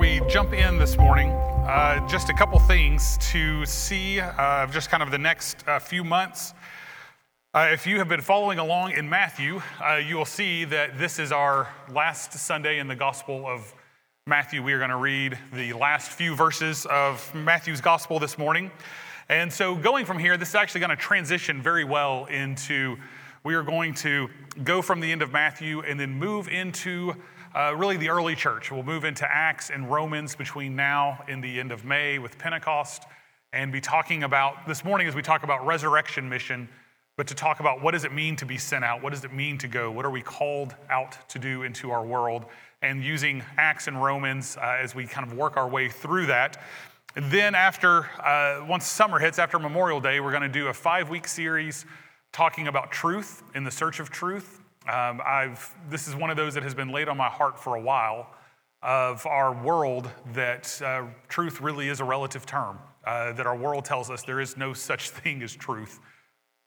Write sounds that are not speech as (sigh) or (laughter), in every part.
we jump in this morning, uh, just a couple things to see uh, just kind of the next uh, few months. Uh, if you have been following along in Matthew, uh, you will see that this is our last Sunday in the Gospel of Matthew. We are going to read the last few verses of Matthew's Gospel this morning. And so, going from here, this is actually going to transition very well into we are going to go from the end of Matthew and then move into uh, really the early church. We'll move into Acts and Romans between now and the end of May with Pentecost and be talking about this morning as we talk about resurrection mission, but to talk about what does it mean to be sent out? What does it mean to go? What are we called out to do into our world? And using Acts and Romans uh, as we kind of work our way through that. And then, after, uh, once summer hits, after Memorial Day, we're going to do a five week series talking about truth in the search of truth. Um, I've, this is one of those that has been laid on my heart for a while of our world that uh, truth really is a relative term, uh, that our world tells us there is no such (laughs) thing as truth.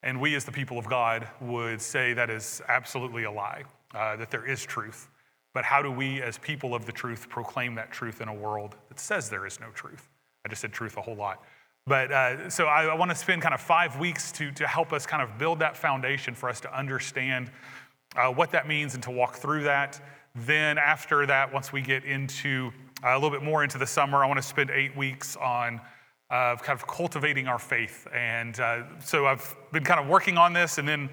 And we, as the people of God, would say that is absolutely a lie, uh, that there is truth. But how do we, as people of the truth, proclaim that truth in a world that says there is no truth? I just said truth a whole lot. But uh, so I, I want to spend kind of five weeks to, to help us kind of build that foundation for us to understand uh, what that means and to walk through that. Then, after that, once we get into uh, a little bit more into the summer, I want to spend eight weeks on uh, kind of cultivating our faith. And uh, so I've been kind of working on this. And then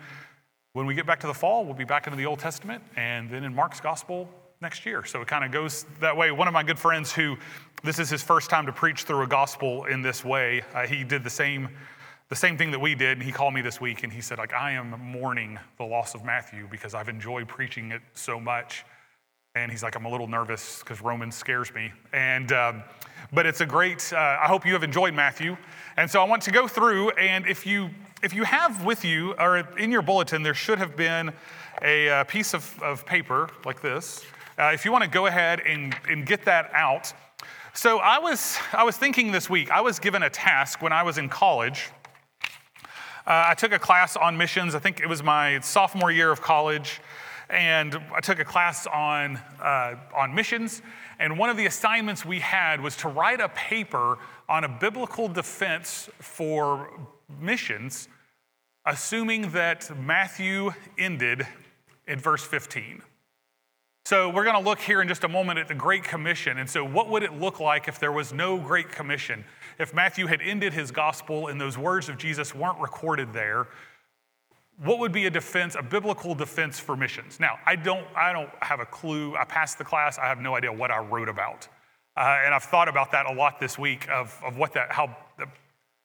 when we get back to the fall, we'll be back into the Old Testament and then in Mark's gospel next year. So it kind of goes that way. One of my good friends who this is his first time to preach through a gospel in this way, uh, he did the same the same thing that we did. And he called me this week and he said, like, I am mourning the loss of Matthew because I've enjoyed preaching it so much. And he's like, I'm a little nervous because Romans scares me. And, um, but it's a great, uh, I hope you have enjoyed Matthew. And so I want to go through, and if you, if you have with you, or in your bulletin, there should have been a, a uh, piece of, of paper like this. Uh, if you want to go ahead and, and get that out. So I was, I was thinking this week, I was given a task when I was in college uh, I took a class on missions. I think it was my sophomore year of college. And I took a class on, uh, on missions. And one of the assignments we had was to write a paper on a biblical defense for missions, assuming that Matthew ended in verse 15. So, we're going to look here in just a moment at the Great Commission. And so, what would it look like if there was no Great Commission? if Matthew had ended his gospel and those words of Jesus weren't recorded there, what would be a defense, a biblical defense for missions? Now, I don't, I don't have a clue. I passed the class. I have no idea what I wrote about. Uh, and I've thought about that a lot this week of, of what that, how,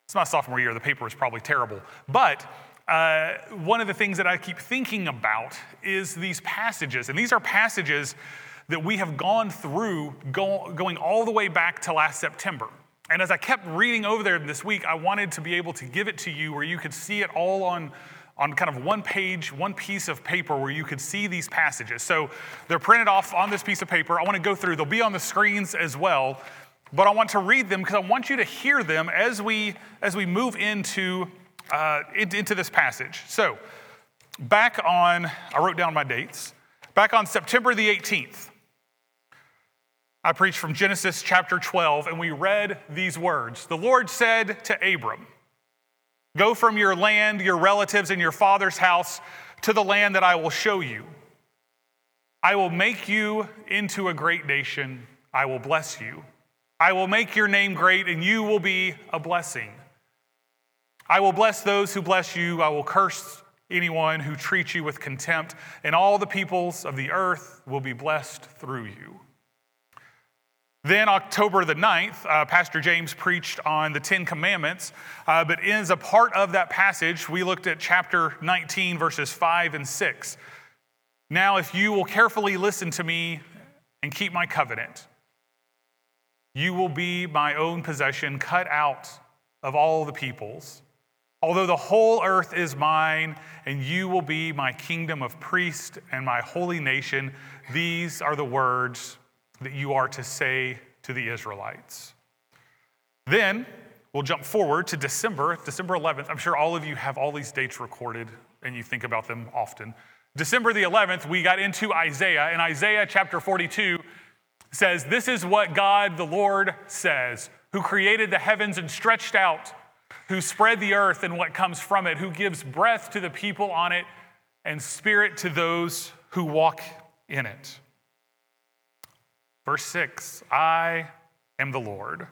it's my sophomore year. The paper was probably terrible. But uh, one of the things that I keep thinking about is these passages. And these are passages that we have gone through go, going all the way back to last September. And as I kept reading over there this week, I wanted to be able to give it to you where you could see it all on, on kind of one page, one piece of paper where you could see these passages. So they're printed off on this piece of paper. I want to go through, they'll be on the screens as well, but I want to read them because I want you to hear them as we, as we move into, uh, into this passage. So back on, I wrote down my dates, back on September the 18th, I preached from Genesis chapter 12, and we read these words The Lord said to Abram, Go from your land, your relatives, and your father's house to the land that I will show you. I will make you into a great nation. I will bless you. I will make your name great, and you will be a blessing. I will bless those who bless you. I will curse anyone who treats you with contempt, and all the peoples of the earth will be blessed through you. Then, October the 9th, uh, Pastor James preached on the Ten Commandments. Uh, but as a part of that passage, we looked at chapter 19, verses 5 and 6. Now, if you will carefully listen to me and keep my covenant, you will be my own possession, cut out of all the peoples. Although the whole earth is mine, and you will be my kingdom of priests and my holy nation, these are the words that you are to say to the Israelites. Then we'll jump forward to December, December 11th. I'm sure all of you have all these dates recorded and you think about them often. December the 11th, we got into Isaiah. and Isaiah chapter 42, says, This is what God the Lord says, who created the heavens and stretched out, who spread the earth and what comes from it, who gives breath to the people on it and spirit to those who walk in it. Verse 6 I am the Lord.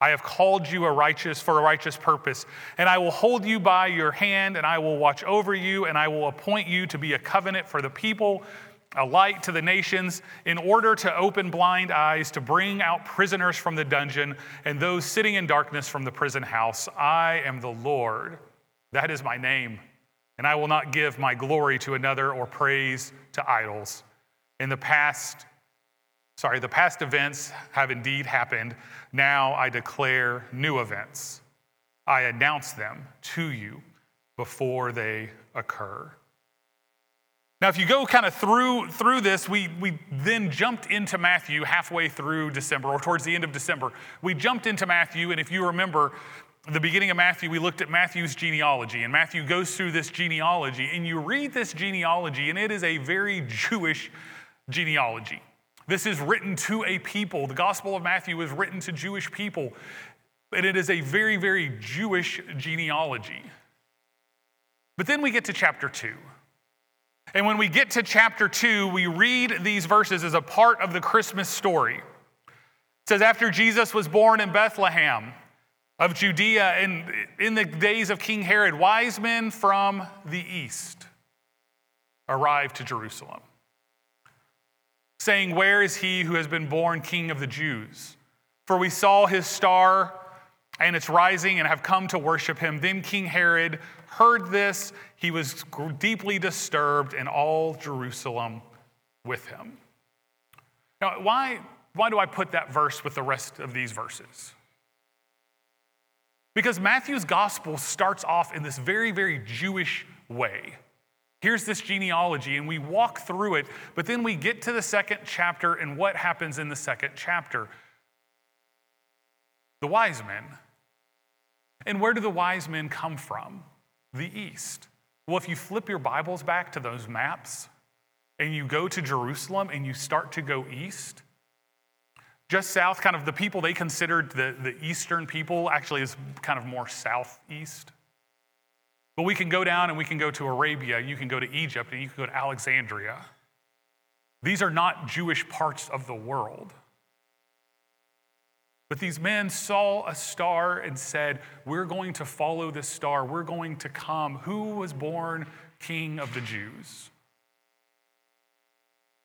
I have called you a righteous for a righteous purpose, and I will hold you by your hand, and I will watch over you, and I will appoint you to be a covenant for the people, a light to the nations, in order to open blind eyes, to bring out prisoners from the dungeon, and those sitting in darkness from the prison house. I am the Lord. That is my name, and I will not give my glory to another or praise to idols. In the past, Sorry, the past events have indeed happened. Now I declare new events. I announce them to you before they occur. Now, if you go kind of through, through this, we, we then jumped into Matthew halfway through December or towards the end of December. We jumped into Matthew, and if you remember, the beginning of Matthew, we looked at Matthew's genealogy, and Matthew goes through this genealogy, and you read this genealogy, and it is a very Jewish genealogy. This is written to a people. The Gospel of Matthew is written to Jewish people, and it is a very, very Jewish genealogy. But then we get to chapter 2. And when we get to chapter 2, we read these verses as a part of the Christmas story. It says, After Jesus was born in Bethlehem of Judea, and in the days of King Herod, wise men from the east arrived to Jerusalem saying, Where is he who has been born king of the Jews? For we saw his star and its rising and have come to worship him. Then King Herod heard this. He was deeply disturbed, and all Jerusalem with him. Now, why, why do I put that verse with the rest of these verses? Because Matthew's gospel starts off in this very, very Jewish way. Here's this genealogy, and we walk through it, but then we get to the second chapter, and what happens in the second chapter? The wise men. And where do the wise men come from? The east. Well, if you flip your Bibles back to those maps and you go to Jerusalem and you start to go east, just south, kind of the people they considered the, the eastern people actually is kind of more southeast. But we can go down and we can go to Arabia, you can go to Egypt, and you can go to Alexandria. These are not Jewish parts of the world. But these men saw a star and said, We're going to follow this star. We're going to come. Who was born king of the Jews?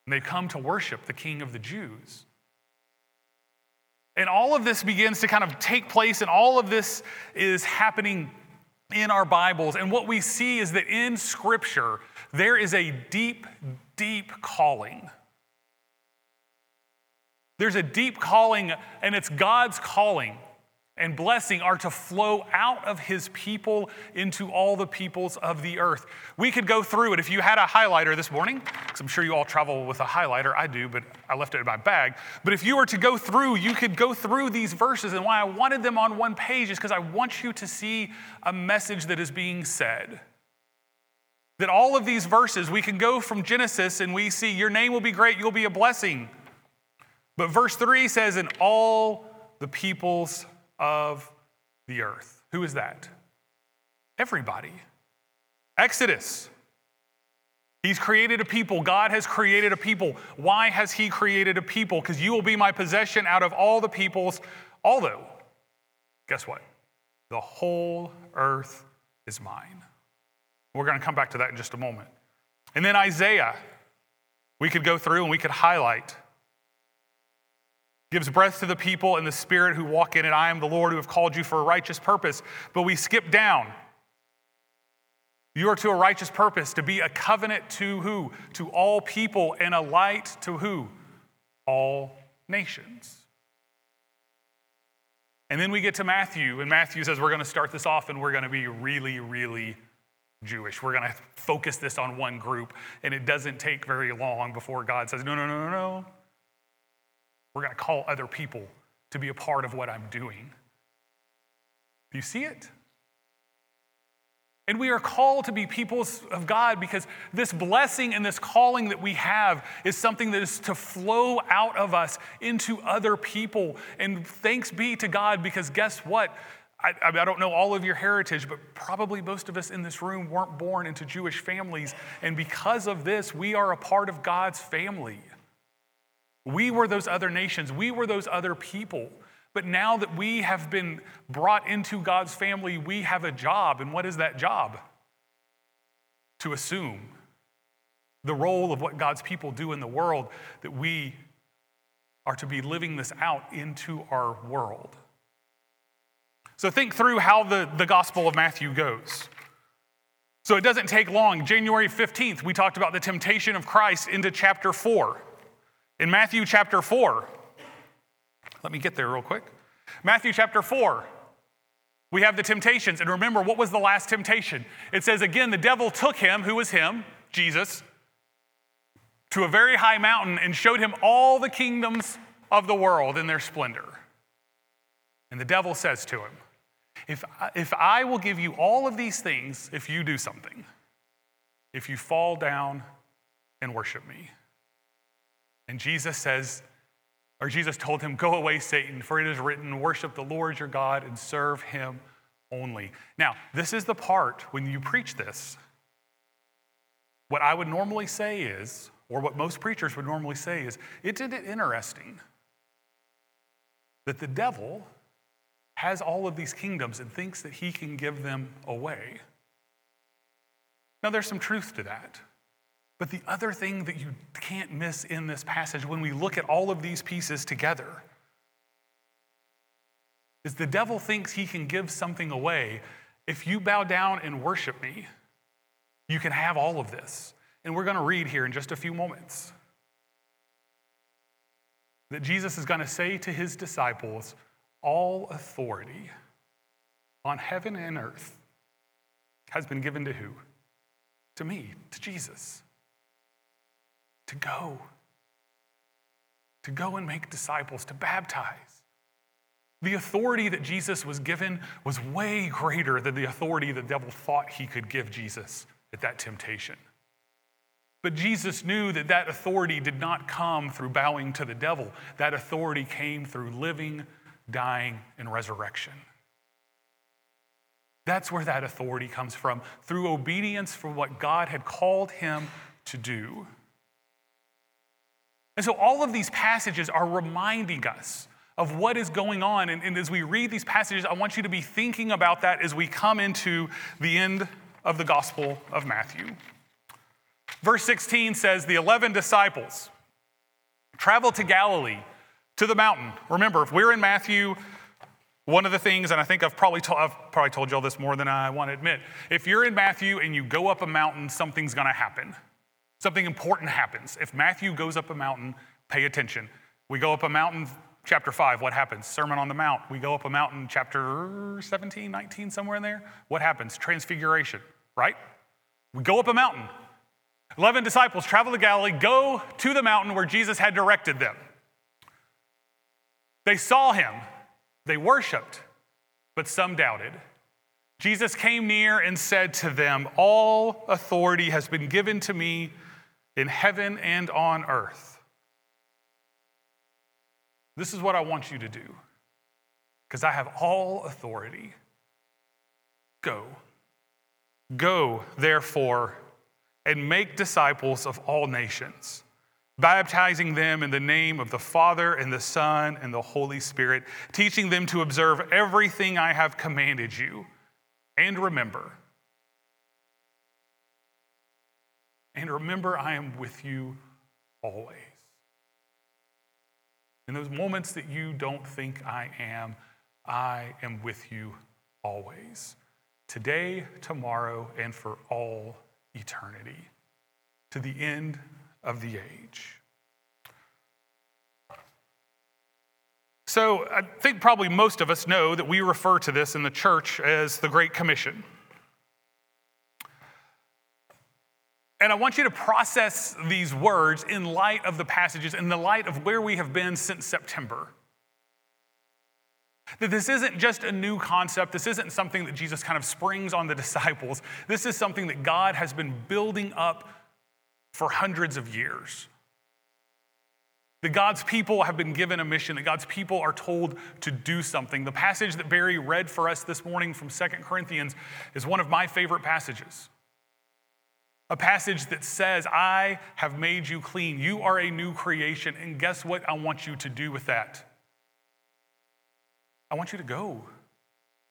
And they come to worship the king of the Jews. And all of this begins to kind of take place, and all of this is happening in our Bibles. And what we see is that in Scripture, there is a deep, deep calling. There's a deep calling, and it's God's calling and blessing are to flow out of his people into all the peoples of the earth. We could go through it. If you had a highlighter this morning, because I'm sure you all travel with a highlighter, I do, but I left it in my bag. But if you were to go through, you could go through these verses. And why I wanted them on one page is because I want you to see a message that is being said. That all of these verses, we can go from Genesis and we see, Your name will be great, you'll be a blessing. But verse 3 says, In all the peoples of the earth. Who is that? Everybody. Exodus. He's created a people. God has created a people. Why has He created a people? Because you will be my possession out of all the peoples. Although, guess what? The whole earth is mine. We're going to come back to that in just a moment. And then Isaiah, we could go through and we could highlight gives breath to the people and the spirit who walk in it. I am the Lord who have called you for a righteous purpose. But we skip down. You are to a righteous purpose, to be a covenant to who? To all people and a light to who? All nations. And then we get to Matthew, and Matthew says we're going to start this off and we're going to be really, really Jewish. We're going to focus this on one group, and it doesn't take very long before God says, no, no, no, no, no. We're going to call other people to be a part of what I'm doing. Do you see it? And we are called to be peoples of God because this blessing and this calling that we have is something that is to flow out of us into other people. And thanks be to God because guess what? I, I, don't know all of your heritage, but probably most of us in this room weren't born into Jewish families. And because of this, we are a part of God's family. We were those other nations, we were those other people. But now that we have been brought into God's family, we have a job. And what is that job? To assume the role of what God's people do in the world, that we are to be living this out into our world. So think through how the, the Gospel of Matthew goes. So it doesn't take long. January 15th, we talked about the temptation of Christ into chapter 4. In Matthew chapter 4, let me get there real quick. Matthew chapter 4. We have the temptations. And remember, what was the last temptation? It says again, the devil took him, who was him, Jesus, to a very high mountain and showed him all the kingdoms of the world in their splendor. And the devil says to him, if I, if I will give you all of these things, if you do something, if you fall down and worship me. And Jesus says, or Jesus told him, Go away, Satan, for it is written, Worship the Lord your God and serve him only. Now, this is the part when you preach this. What I would normally say is, or what most preachers would normally say is, isn't it interesting that the devil has all of these kingdoms and thinks that he can give them away? Now, there's some truth to that. But the other thing that you can't miss in this passage when we look at all of these pieces together is the devil thinks he can give something away. If you bow down and worship me, you can have all of this. And we're going to read here in just a few moments that Jesus is going to say to his disciples, All authority on heaven and earth has been given to who? To me, to Jesus to go, to go and make disciples, to baptize. The authority that Jesus was given was way greater than the authority the devil thought he could give Jesus at that temptation. But Jesus knew that that authority did not come through bowing to the devil. That authority came through living, dying, and resurrection. That's where that authority comes from, through obedience for what God had called him to do. And so all of these passages are reminding us of what is going on. And, and, as we read these passages, I want you to be thinking about that as we come into the end of the Gospel of Matthew. Verse 16 says, The 11 disciples traveled to Galilee to the mountain. Remember, if we're in Matthew, one of the things, and I think I've probably, to, I've probably told you all this more than I want to admit, if you're in Matthew and you go up a mountain, something's going to happen. Something important happens. If Matthew goes up a mountain, pay attention. We go up a mountain, chapter 5, what happens? Sermon on the Mount. We go up a mountain, chapter 17, 19, somewhere in there. What happens? Transfiguration, right? We go up a mountain. 11 disciples travel to Galilee, go to the mountain where Jesus had directed them. They saw him, they worshiped, but some doubted. Jesus came near and said to them, All authority has been given to me in heaven and on earth. This is what I want you to do because I have all authority. Go. Go, therefore, and make disciples of all nations, baptizing them in the name of the Father and the Son and the Holy Spirit, teaching them to observe everything I have commanded you. And remember, And remember, I am with you always. In those moments that you don't think I am, I am with you always. Today, tomorrow, and for all eternity, to the end of the age. So, I think probably most of us know that we refer to this in the church as the Great Commission. And I want you to process these words in light of the passages, in the light of where we have been since September. That this isn't just a new concept. This isn't something that Jesus kind of springs on the (laughs) disciples. This is something that God has been building up for hundreds of years. That God's people have been given a mission, that God's people are told to do something. The passage that Barry read for us this morning from Second Corinthians is one of my favorite passages. A passage that says, I have made you clean. You are a new creation. And guess what I want you to do with that? I want you to go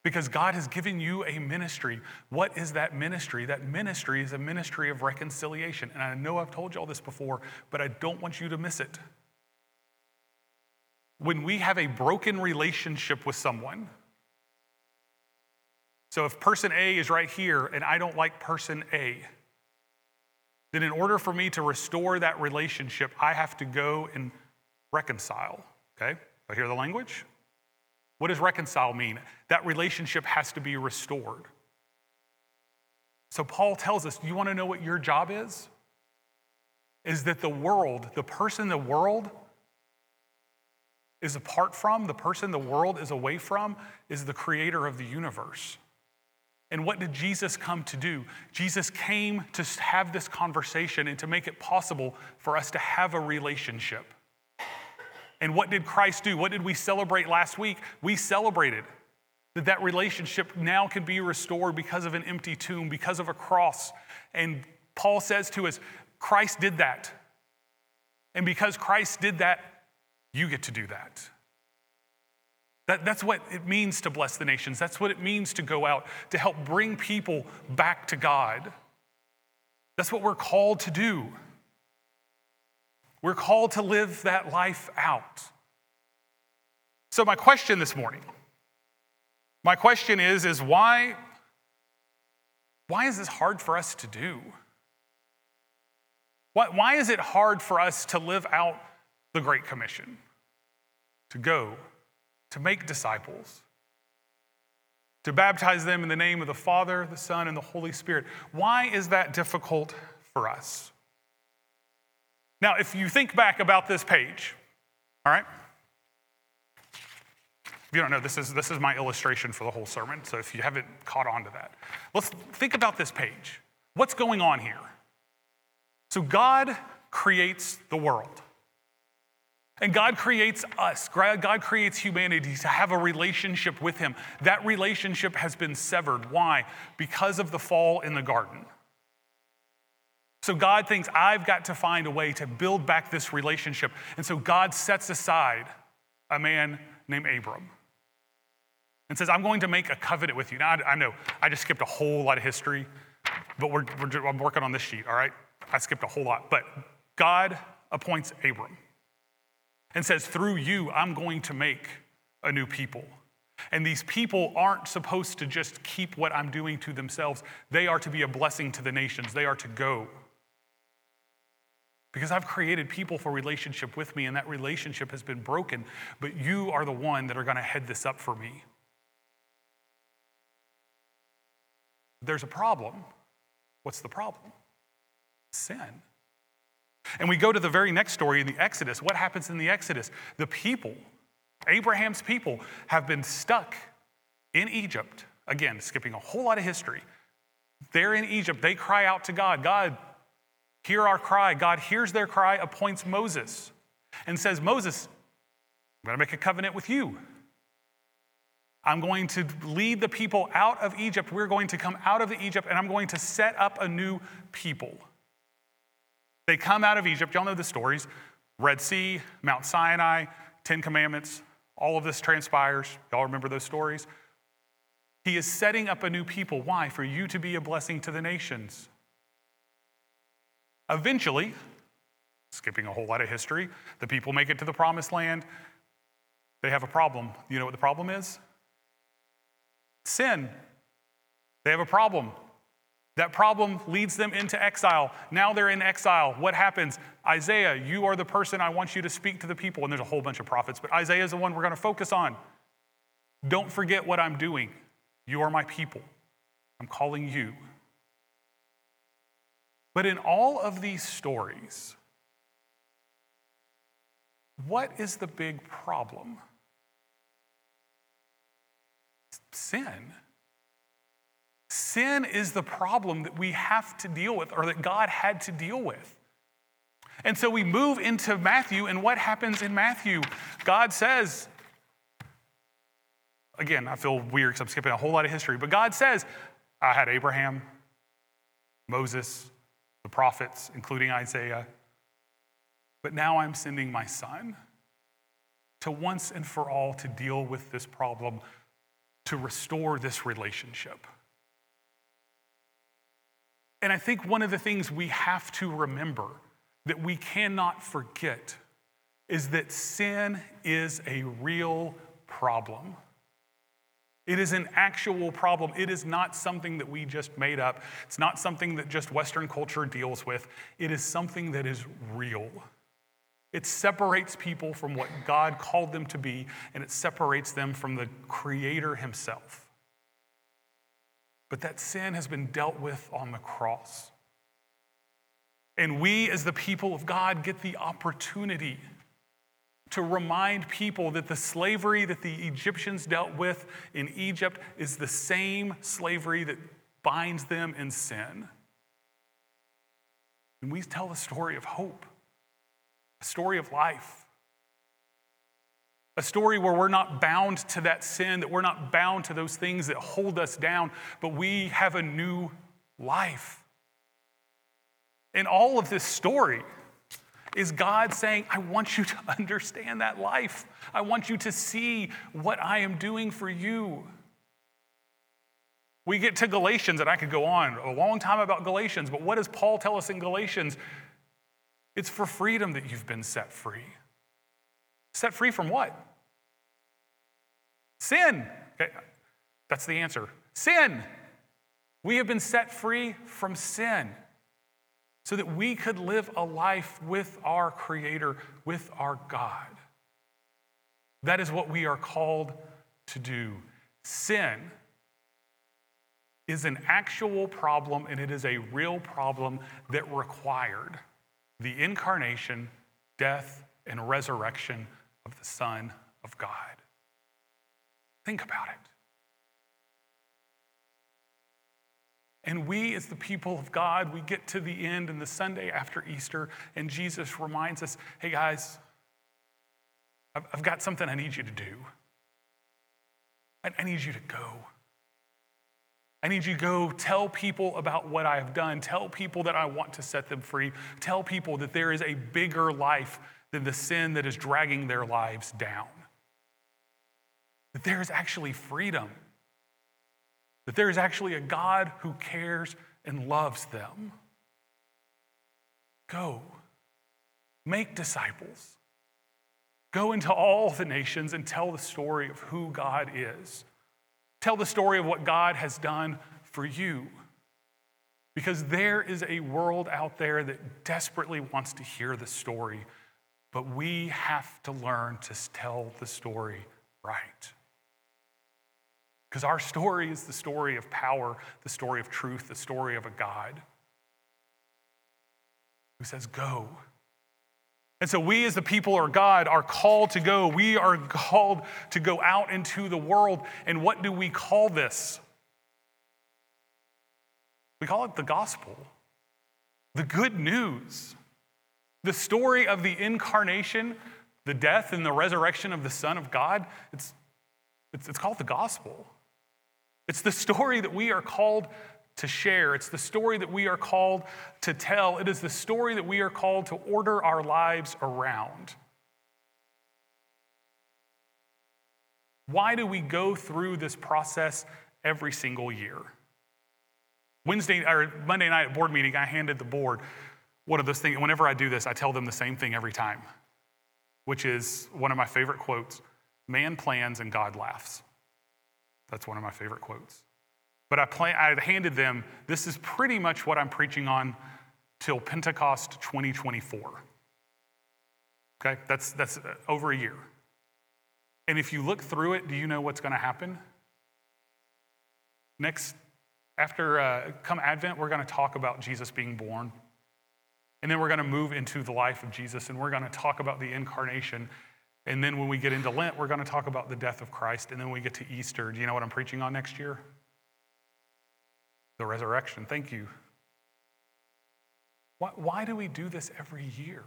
because God has given you a ministry. What is that ministry? That ministry is a ministry of reconciliation. And I know I've told you all this before, but I don't want you to miss it. When we have a broken relationship with someone, so if person A is right here and I don't like person A, then in order for me to restore that relationship, I have to go and reconcile. Okay? I hear the language? What does reconcile mean? That relationship has to be restored. So Paul tells us, you want to know what your job is? Is that the world, the person the world is apart from, the person the world is away from, is the creator of the universe. And what did Jesus come to do? Jesus came to have this conversation and to make it possible for us to have a relationship. And what did Christ do? What did we celebrate last week? We celebrated that that relationship now can be restored because of an empty tomb, because of a cross. And Paul says to us, Christ did that. And because Christ did that, you get to do that. That, that's what it means to bless the nations. That's what it means to go out, to help bring people back to God. That's what we're called to do. We're called to live that life out. So, my question this morning, my question is, is why, why is this hard for us to do? Why, why is it hard for us to live out the Great Commission? To go to make disciples, to baptize them in the name of the Father, the Son, and the Holy Spirit. Why is that difficult for us? Now, if you think back about this page, all right? If you don't know, this is, this is my illustration for the whole sermon, so if you haven't caught on to that, let's think about this page. What's going on here? So, God creates the world. And God creates us, God creates humanity to have a relationship with Him. That relationship has been severed. Why? Because of the fall in the garden. So God thinks, I've got to find a way to build back this relationship. And so God sets aside a man named Abram and says, I'm going to make a covenant with you. Now, I, know I just skipped a whole lot of history, but we're, we're, I'm working on this sheet, all right? I skipped a whole lot. But God appoints Abram and says, Through you, I'm going to make a new people. And these people aren't supposed to just keep what I'm doing to themselves, they are to be a blessing to the nations, they are to go. Because I've created people for relationship with me, and that relationship has been broken, but you are the one that are going to head this up for me. There's a problem. What's the problem? Sin. And we go to the very next story in the Exodus. What happens in the Exodus? The people, Abraham's people, have been stuck in Egypt. Again, skipping a whole lot of history. They're in Egypt. They cry out to God God, hear our cry. God hears their cry, appoints Moses, and says, Moses, I'm going to make a covenant with you. I'm going to lead the people out of Egypt. We're going to come out of Egypt, and I'm going to set up a new people. They come out of Egypt. Y'all know the stories Red Sea, Mount Sinai, Ten Commandments. All of this transpires. Y'all remember those stories? He is setting up a new people. Why? For you to be a blessing to the nations. Eventually, skipping a whole lot of history, the people make it to the promised land. They have a problem. You know what the problem is? Sin. They have a problem. That problem leads them into exile. Now they're in exile. What happens? Isaiah, you are the person I want you to speak to the people. And there's a whole bunch of prophets, but Isaiah is the one we're going to focus on. Don't forget what I'm doing. You are my people. I'm calling you. But in all of these stories, what is the big problem? sin. Sin is the problem that we have to deal with, or that God had to deal with. And so we move into Matthew, and what happens in Matthew? God says, again, I feel weird because I'm skipping a whole lot of history, but God says, I had Abraham, Moses, the prophets, including Isaiah, but now I'm sending my son to once and for all to deal with this problem, to restore this relationship. And I think one of the things we have to remember that we cannot forget is that sin is a real problem. It is an actual problem. It is not something that we just made up. It's not something that just Western culture deals with. It is something that is real. It separates people from what God called them to be, and it separates them from the Creator Himself. But that sin has been dealt with on the cross. And we, as the people of God, get the opportunity to remind people that the slavery that the Egyptians dealt with in Egypt is the same slavery that binds them in sin. And we tell a story of hope, a story of life, a story where we're not bound to that sin, that we're not bound to those things that hold us down, but we have a new life. And all of this story is God saying, I want you to (laughs) understand that life. I want you to see what I am doing for you. We get to Galatians, and I could go on a long time about Galatians, but what does Paul tell us in Galatians? It's for freedom that you've been set free. Set free from what? Sin. Okay. That's the answer. Sin. We have been set free from sin so that we could live a life with our Creator, with our God. That is what we are called to do. Sin is an actual problem, and it is a real problem that required the incarnation, death, and resurrection of the Son of God. Think about it. And we, as the people of God, we get to the end and the Sunday after Easter, and Jesus reminds us hey, guys, I've got something I need you to do. I need you to go. I need you to go tell people about what I have done. Tell people that I want to set them free. Tell people that there is a bigger life than the sin that is dragging their lives down. That there is actually freedom that there is actually a God who cares and loves them. Go, make disciples. Go into all the nations and tell the story of who God is. Tell the story of what God has done for you. Because there is a world out there that desperately wants to hear the story, but we have to learn to tell the story right. Because our story is the story of power, the story of truth, the story of a God who says, Go. And so, we as the people of God are called to go. We are called to go out into the world. And what do we call this? We call it the gospel, the good news, the story of the incarnation, the death, and the resurrection of the Son of God. It's, it's, it's called the gospel. It's the story that we are called to share. It's the story that we are called to tell. It is the story that we are called to order our lives around. Why do we go through this process every single year? Wednesday or Monday night at board meeting, I handed the board one of those things. Whenever I do this, I tell them the same thing every time, which is one of my favorite quotes man plans and God laughs. That's one of my favorite quotes. But I, plan, I handed them, this is pretty much what I'm preaching on till Pentecost 2024. Okay, that's, that's uh, over a year. And if you look through it, do you know what's going to happen? Next, after uh, come Advent, we're going to talk about Jesus being born. And then we're going to move into the life of Jesus and we're going to talk about the incarnation. And then when we get into Lent, we're going to talk about the death of Christ. And then we get to Easter, do you know what I'm preaching on next year? The resurrection. Thank you. Why, why do we do this every year?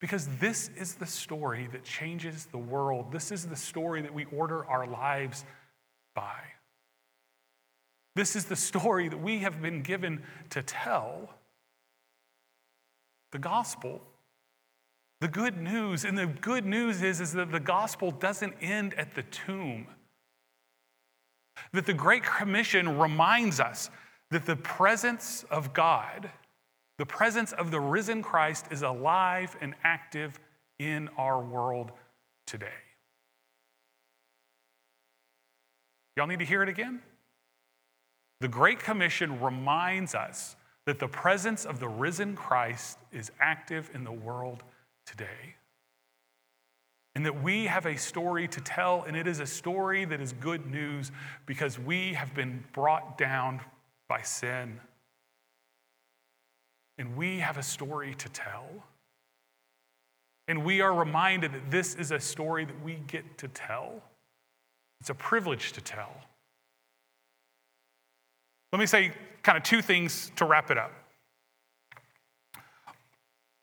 Because this is the story that changes the world. This is the story that we order our lives by. This is the story that we have been given to tell. The gospel. The good news. And the good news is, is that the gospel doesn't end at the tomb. That the Great Commission reminds us that the presence of God, the presence of the risen Christ, is alive and active in our world today. Y'all need to hear it again? The Great Commission reminds us that the presence of the risen Christ is active in the world today. And that we have a story to tell, and it is a story that is good news because we have been brought down by sin. And we have a story to tell. And we are reminded that this is a story that we get to tell. It's a privilege to tell. Let me say kind of two things to wrap it up.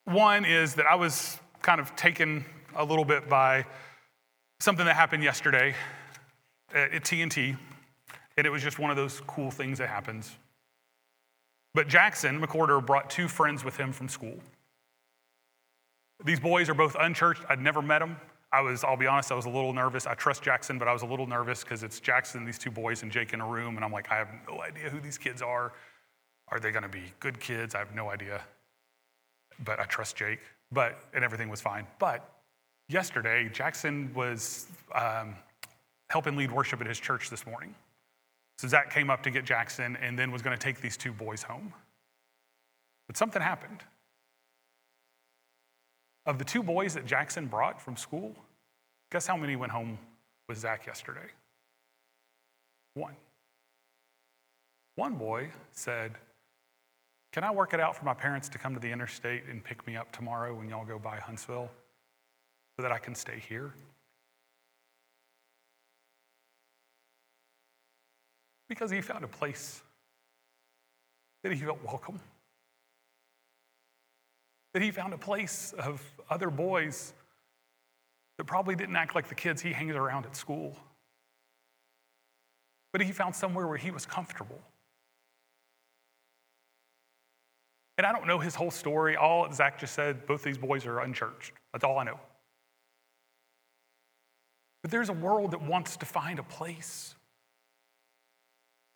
One is that I was kind of taken a little bit by something that happened yesterday at TNT, and it was just one of those cool things that happens. But Jackson McCorder brought two friends with him from school. These boys are both unchurched. I'd never met them. I was, I'll be honest, I was a little nervous. I trust Jackson, but I was a little nervous because it's Jackson, these two boys, and Jake in a room. And I'm like, I have no idea who these kids are. Are they going to be good kids? I have no idea. But I trust Jake. But, and everything was fine. But yesterday, Jackson was um, helping lead worship at his church this morning. So Zach came up to get Jackson and then was going to take these two boys home. But something happened. Of the two boys that Jackson brought from school, guess how many went home with Zach yesterday? One. One boy said, Can I work it out for my parents to come to the interstate and pick me up tomorrow when y'all go by Huntsville so that I can stay here? Because he found a place that he felt welcome that he found a place of other boys that probably didn't act like the kids he hangs around at school. But he found somewhere where he was comfortable. And I don't know his whole story. All Zach just said, both these boys are unchurched. That's all I know. But there's a world that wants to find a place,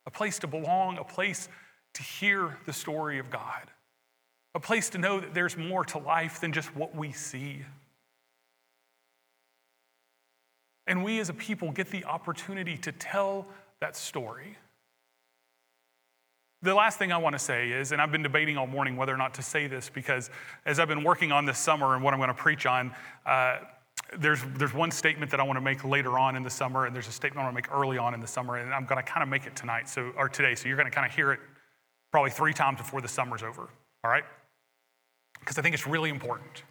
a place to belong, a place to hear the story of God a place to know that there's more to life than just what we see. And we as a people get the opportunity to tell that story. The last thing I want to say is, and I've been debating all morning whether or not to say this because as I've been working on this summer and what I'm going to preach on, uh, there's, there's one statement that I want to make later on in the summer, and there's a statement I want to make early on in the summer, and I'm going to kind of make it tonight, so or today. So you're going to kind of hear it probably three times before the summer's over. All right? Because I think it's really important.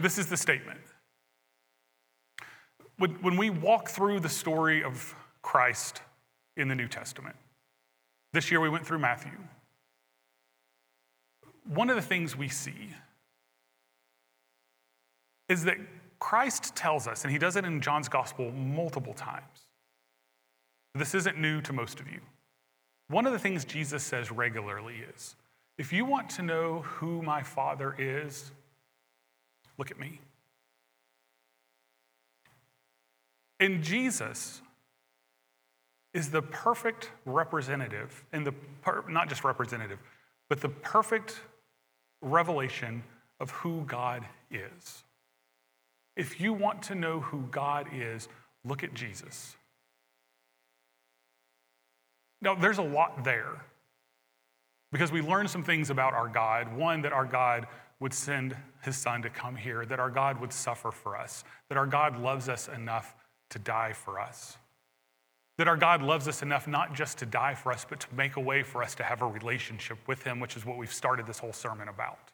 This is the statement. When, when we walk through the story of Christ in the New Testament, this year we went through Matthew. One of the things we see is that Christ tells us, and he does it in John's gospel multiple times. This isn't new to most of you. One of the things Jesus says regularly is if you want to know who my Father is, look at me. And Jesus is the perfect representative, and the per, not just representative, but the perfect revelation of who God is. If you want to know who God is, look at Jesus. Now, there's a lot there because we learn some things about our God. One, that our God would send his son to come here, that our God would suffer for us, that our God loves us enough to die for us. That our God loves us enough not just to die for us, but to make a way for us to have a relationship with Him, which is what we've started this whole sermon about.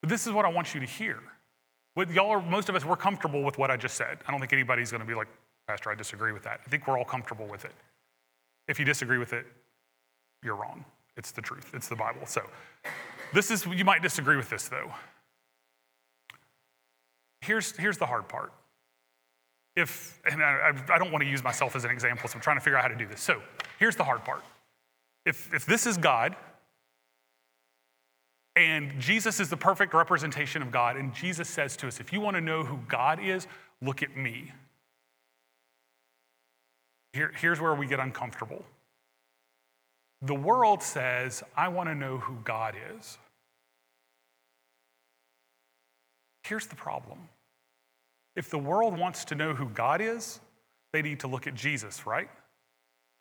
But this is what I want you to hear. With y'all are, most of us, we're comfortable with what I just said. I don't think anybody's going to be like, Pastor, I disagree with that. I think we're all comfortable with it. If you disagree with it, you're wrong. It's the truth, it's the Bible. So, this is, you might disagree with this though. Here's, here's the hard part. If, and I, I don't want to use myself as an example, so I'm trying to figure out how to do this. So, here's the hard part. If, if this is God, and Jesus is the perfect representation of God. And Jesus says to us, if you want to know who God is, look at me. Here, here's where we get uncomfortable. The world says, I want to know who God is. Here's the problem. If the world wants to know who God is, they need to look at Jesus, right?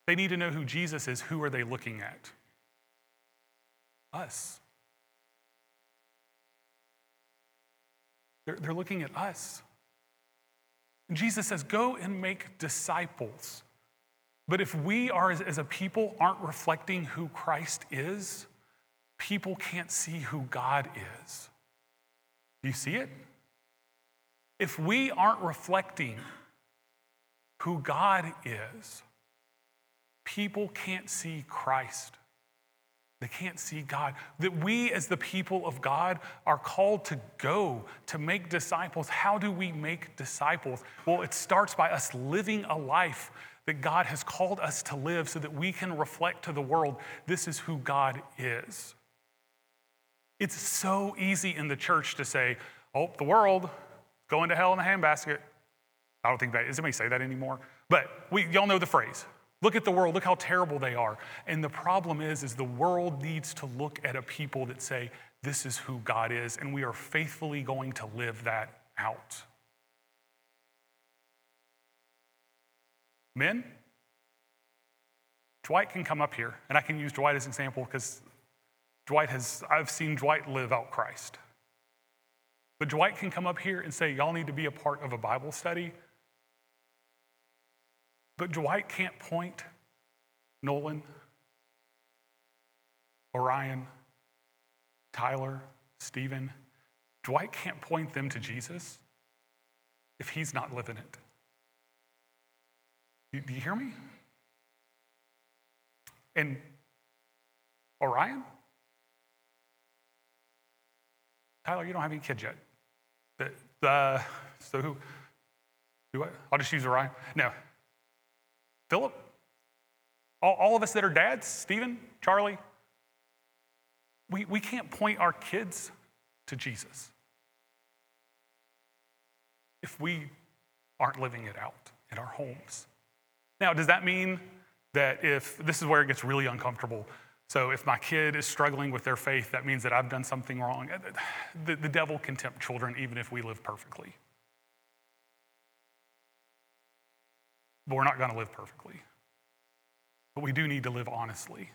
They need to know who Jesus is. Who are they looking at? Us. They're, they're looking at us. And Jesus says, Go and make disciples. But if we are, as, a people, aren't reflecting who Christ is, people can't see who God is. Do you see it? If we aren't reflecting who God is, people can't see Christ. They can't see God. That we, as the people of God, are called to go to make disciples. How do we make disciples? Well, it starts by us living a life that God has called us to live so that we can reflect to the world this is who God is. It's so easy in the church to say, oh, the world going to hell in a handbasket. I don't think that, does anybody say that anymore? But we, y'all know the phrase. Look at the world, look how terrible they are. And the problem is, is the world needs to look at a people that say, this is who God is, and we are faithfully going to live that out. Men, Dwight can come up here, and I can use Dwight as an example because Dwight has, I've seen Dwight live out Christ. But Dwight can come up here and say, Y'all need to be a part of a Bible study but Dwight can't point Nolan, Orion, Tyler, Stephen. Dwight can't point them to Jesus if he's not living it. Do, you hear me? And Orion? Tyler, you don't have any kids yet. The, the, so who? Do I? I'll just use Orion. No, Philip, all, all of us that are dads, Stephen, Charlie, we, we can't point our kids to Jesus if we aren't living it out in our homes. Now, does that mean that if this is where it gets really uncomfortable? So, if my kid is struggling with their faith, that means that I've done something wrong. The, the devil can tempt children even if we live perfectly. But we're not going to live perfectly. But we do need to live honestly.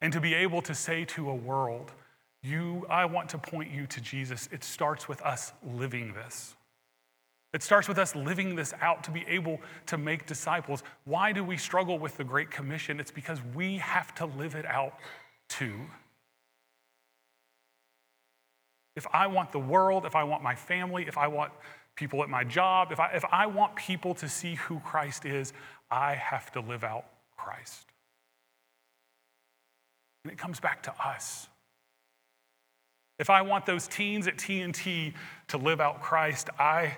And to be able to say to a world, you, I want to point you to Jesus, it starts with us living this. It starts with us living this out to be able to make disciples. Why do we struggle with the Great Commission? It's because we have to live it out too. If I want the world, if I want my family, if I want people at my job, if I, if I want people to see who Christ is, I have to live out Christ. And it comes back to us. If I want those teens at TNT to live out Christ, I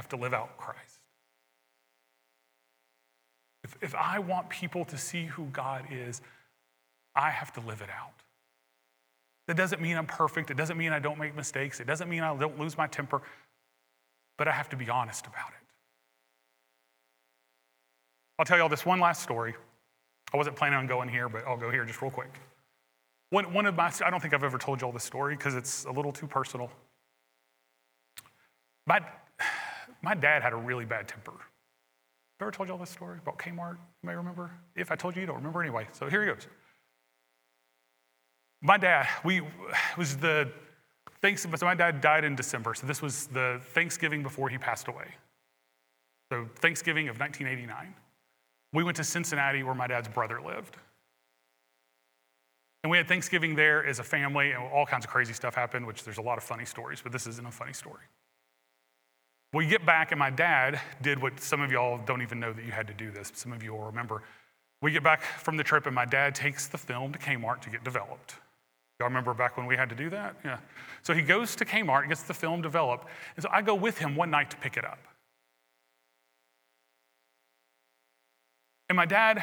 have to live out Christ. If, if I want people to see who God is, I have to live it out. That doesn't mean I'm perfect. It doesn't mean I don't make mistakes. It doesn't mean I don't lose my temper but I have to be honest about it. I'll tell you all this one last story. I wasn't planning on going here, but I'll go here just real quick. One, one of my, I don't think I've ever told you all this story because it's a little too personal. My, my dad had a really bad temper. Have I ever told you all this story about Kmart? You may remember. If I told you, you don't remember anyway. So here he goes. My dad, we was the Thanks, so my dad died in December, so this was the Thanksgiving before he passed away. So Thanksgiving of 1989. We went to Cincinnati where my dad's brother lived. And we had Thanksgiving there as a family, and all kinds of crazy stuff happened, which there's a lot of funny stories, but this isn't a funny story. We get back, and my dad did what some of y'all don't even know that you had to do this. Some of you will remember. We get back from the trip, and my dad takes the film to Kmart to get developed. Y'all remember back when we had to do that? Yeah. So he goes to Kmart, gets the film developed, and so I go with him one night to pick it up. And my dad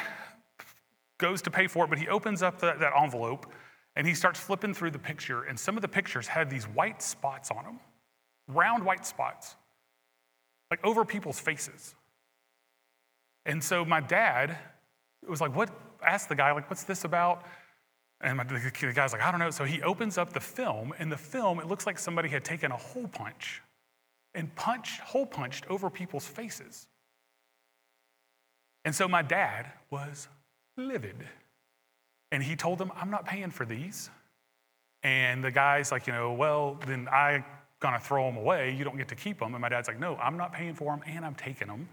goes to pay for it, but he opens up the, that envelope and he starts flipping through the picture, and some of the pictures had these white spots on them, round white spots, like over people's faces. And so my dad was like, What? Asked the guy, like, what's this about? And my, the guy's like, I don't know. So he opens up the film, and the film, it looks like somebody had taken a hole punch and punched, hole punched over people's faces. And so my dad was livid. And he told them, I'm not paying for these. And the guy's like, you know, well, then I'm gonna throw them away. You don't get to keep them. And my dad's like, no, I'm not paying for them and I'm taking them.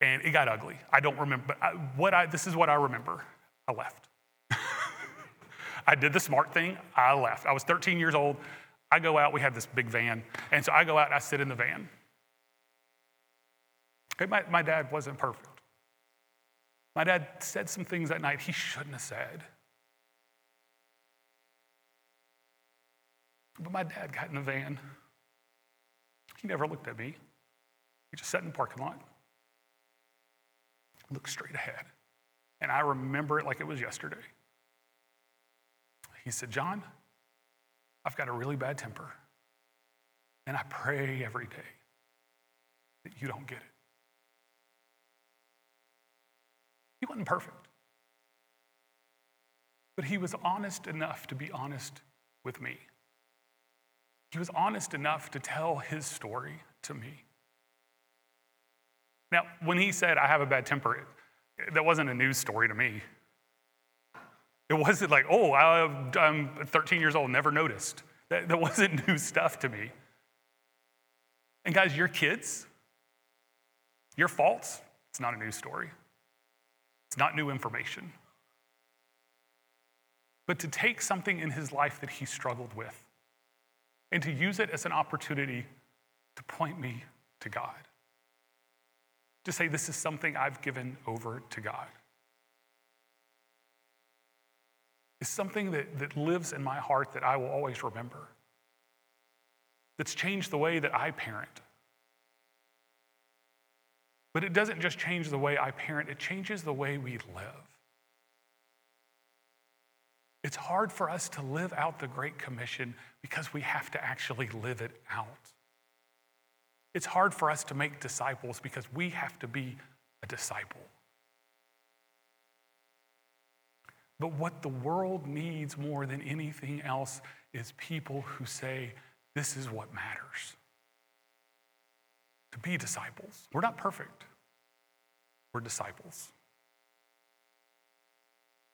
And it got ugly. I don't remember, but I, what I, this is what I remember. I left. (laughs) I did the smart thing. I left. I was 13 years old. I go out, we have this big van. And so I go out and I sit in the van. Okay, my, my dad wasn't perfect. My dad said some things that night he shouldn't have said. But my dad got in the van. He never looked at me. He just sat in the parking lot, looked straight ahead. And I remember it like it was yesterday. He said, John, I've got a really bad temper. And I pray every day that you don't get it. He wasn't perfect. But he was honest enough to be honest with me. He was honest enough to tell his story to me. Now, when he said, I have a bad temper, that wasn't a news story to me. It wasn't like, oh, I'm 13 years old, never noticed. That, that wasn't (laughs) new stuff to me. And guys, your kids, your faults, it's not a news story. It's not new information. But to take something in his life that he struggled with and to use it as an opportunity to point me to God. To say, this is something I've given over to God. It's something that, that lives in my heart that I will always remember. That's changed the way that I parent but it doesn't just change the way I parent, it changes the way we live. It's hard for us to live out the Great Commission because we have to actually live it out. It's hard for us to make disciples because we have to be a disciple. But what the world needs more than anything else is people who say, This is what matters to be disciples. We're not perfect, we're disciples.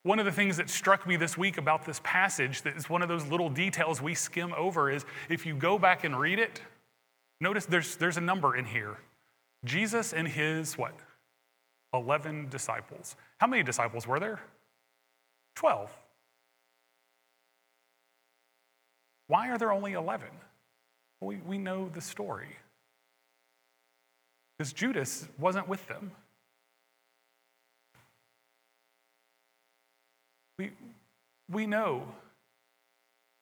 One of the things that struck me this week about this passage that is one of those little details we skim over is if you go back and read it, notice there's, there's a number in here. Jesus and his what? 11 disciples. How many disciples were there? 12. Why are there only 11? We, we know the story because Judas wasn't with them. We, we know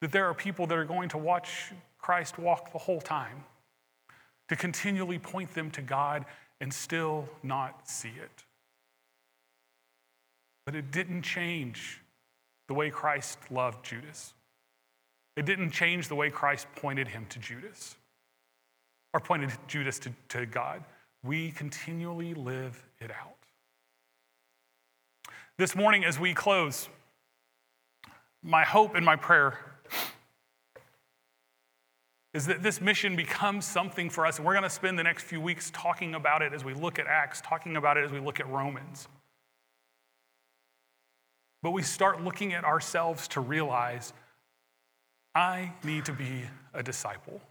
that there are people that are going to watch Christ walk the whole time, to continually point them to God and still not see it. But it didn't change the way Christ loved Judas. It didn't change the way Christ pointed him to Judas or pointed Judas to, to God we continually live it out. This morning, as we close, my hope and my prayer is that this mission becomes something for us, and we're going to spend the next few weeks talking about it as we look at Acts, talking about it as we look at Romans. But we start looking at ourselves to realize I need to be a disciple,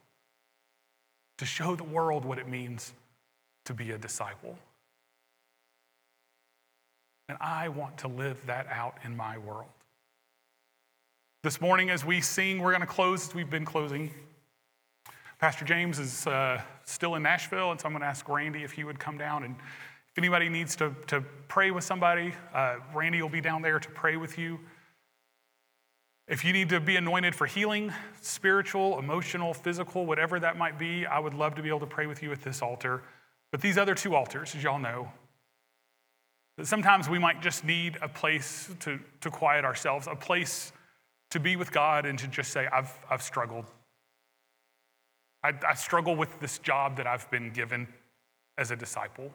to show the world what it means to be a disciple. And I want to live that out in my world. This morning, as we sing, we're going to close as we've been closing. Pastor James is uh, still in Nashville, and so I'm going to ask Randy if he would come down. And if anybody needs to, to pray with somebody, uh, Randy will be down there to pray with you. If you need to be anointed for healing, spiritual, emotional, physical, whatever that might be, I would love to be able to pray with you at this altar. But these other two altars, as y'all know, sometimes we might just need a place to, to quiet ourselves, a place to be with God and to just say, I've, I've struggled. I, I struggle with this job that I've been given as a disciple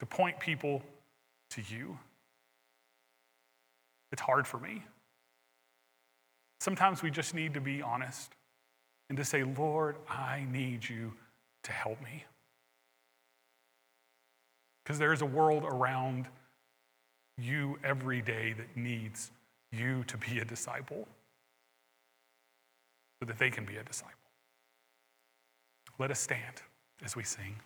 to point people to you. It's hard for me. Sometimes we just need to be honest and to say, Lord, I need you to help me. Because there is a world around you every day that needs you to be a disciple so that they can be a disciple. Let us stand as we sing.